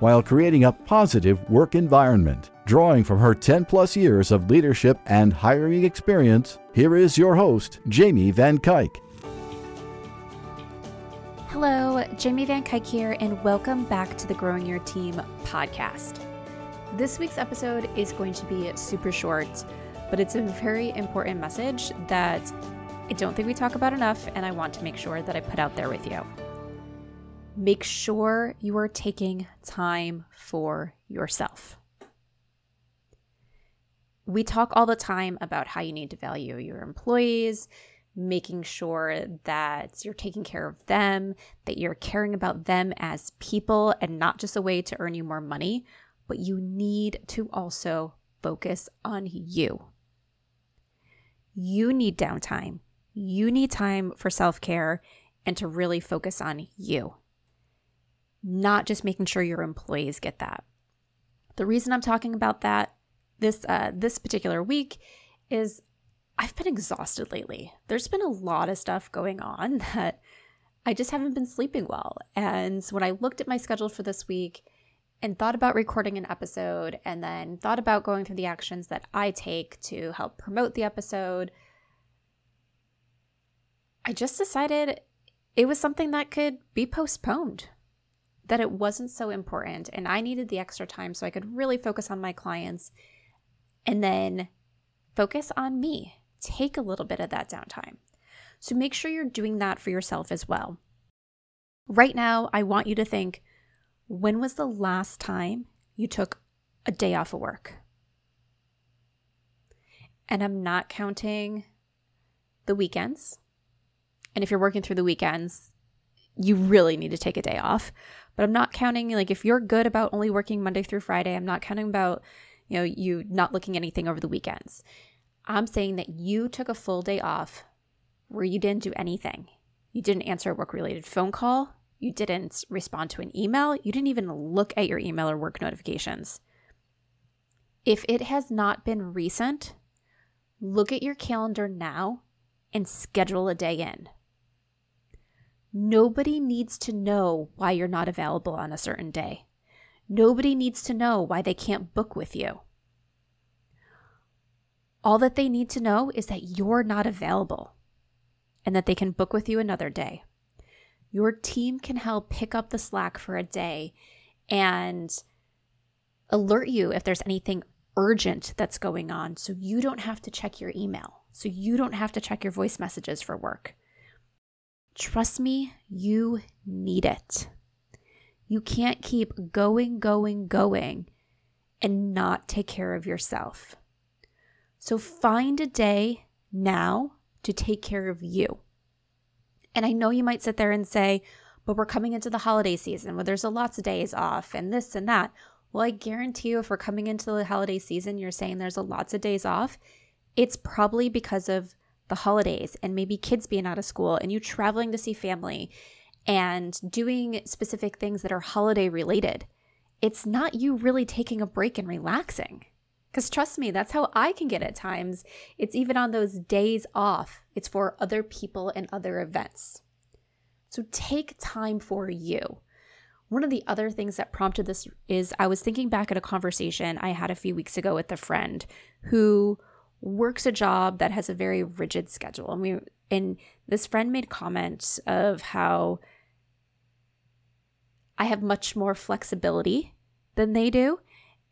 while creating a positive work environment. Drawing from her 10 plus years of leadership and hiring experience, here is your host, Jamie Van Cuyk. Hello, Jamie Van Cuyk here, and welcome back to the Growing Your Team podcast. This week's episode is going to be super short, but it's a very important message that I don't think we talk about enough, and I want to make sure that I put out there with you make sure you are taking time for yourself. We talk all the time about how you need to value your employees, making sure that you're taking care of them, that you're caring about them as people and not just a way to earn you more money, but you need to also focus on you. You need downtime. You need time for self care and to really focus on you not just making sure your employees get that. The reason I'm talking about that this uh, this particular week is I've been exhausted lately. There's been a lot of stuff going on that I just haven't been sleeping well. And when I looked at my schedule for this week and thought about recording an episode and then thought about going through the actions that I take to help promote the episode, I just decided it was something that could be postponed that it wasn't so important and I needed the extra time so I could really focus on my clients and then focus on me. Take a little bit of that downtime. So make sure you're doing that for yourself as well. Right now, I want you to think when was the last time you took a day off of work? And I'm not counting the weekends. And if you're working through the weekends, you really need to take a day off. But I'm not counting like if you're good about only working Monday through Friday, I'm not counting about, you know, you not looking anything over the weekends. I'm saying that you took a full day off where you didn't do anything. You didn't answer a work related phone call. You didn't respond to an email. You didn't even look at your email or work notifications. If it has not been recent, look at your calendar now and schedule a day in. Nobody needs to know why you're not available on a certain day. Nobody needs to know why they can't book with you. All that they need to know is that you're not available and that they can book with you another day. Your team can help pick up the slack for a day and alert you if there's anything urgent that's going on so you don't have to check your email, so you don't have to check your voice messages for work. Trust me, you need it. You can't keep going, going, going and not take care of yourself. So find a day now to take care of you. And I know you might sit there and say, but we're coming into the holiday season where there's a lots of days off and this and that. Well, I guarantee you, if we're coming into the holiday season, you're saying there's a lots of days off, it's probably because of the holidays and maybe kids being out of school and you traveling to see family and doing specific things that are holiday related. It's not you really taking a break and relaxing. Because trust me, that's how I can get at times. It's even on those days off, it's for other people and other events. So take time for you. One of the other things that prompted this is I was thinking back at a conversation I had a few weeks ago with a friend who works a job that has a very rigid schedule. And we and this friend made comments of how I have much more flexibility than they do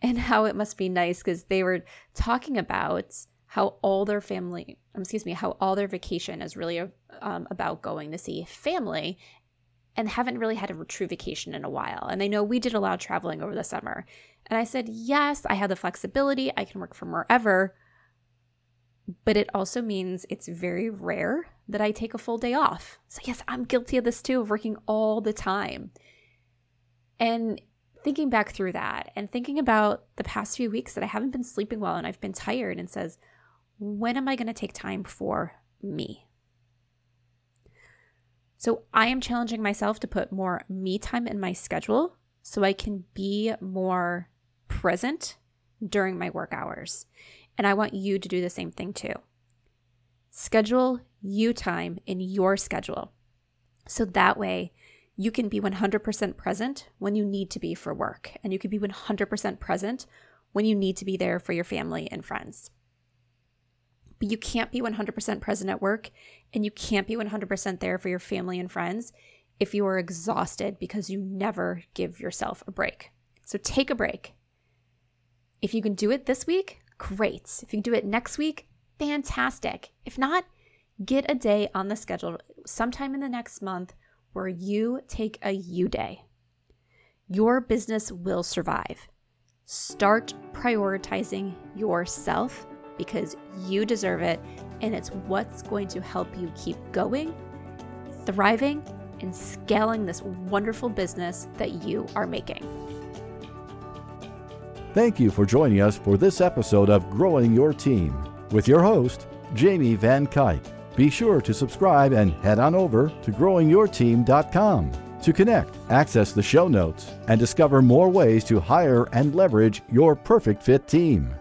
and how it must be nice because they were talking about how all their family, um, excuse me, how all their vacation is really um, about going to see family and haven't really had a true vacation in a while. And they know we did a lot of traveling over the summer. And I said, yes, I have the flexibility. I can work from wherever but it also means it's very rare that I take a full day off. So, yes, I'm guilty of this too, of working all the time. And thinking back through that and thinking about the past few weeks that I haven't been sleeping well and I've been tired and says, when am I going to take time for me? So I am challenging myself to put more me time in my schedule so I can be more present during my work hours. And I want you to do the same thing too. Schedule you time in your schedule. So that way you can be 100% present when you need to be for work, and you can be 100% present when you need to be there for your family and friends. But you can't be 100% present at work, and you can't be 100% there for your family and friends if you are exhausted because you never give yourself a break. So take a break. If you can do it this week, great. If you do it next week, fantastic. If not, get a day on the schedule sometime in the next month where you take a you day. Your business will survive. Start prioritizing yourself because you deserve it, and it's what's going to help you keep going, thriving, and scaling this wonderful business that you are making. Thank you for joining us for this episode of Growing Your Team with your host, Jamie Van Cuyk. Be sure to subscribe and head on over to growingyourteam.com to connect, access the show notes, and discover more ways to hire and leverage your perfect fit team.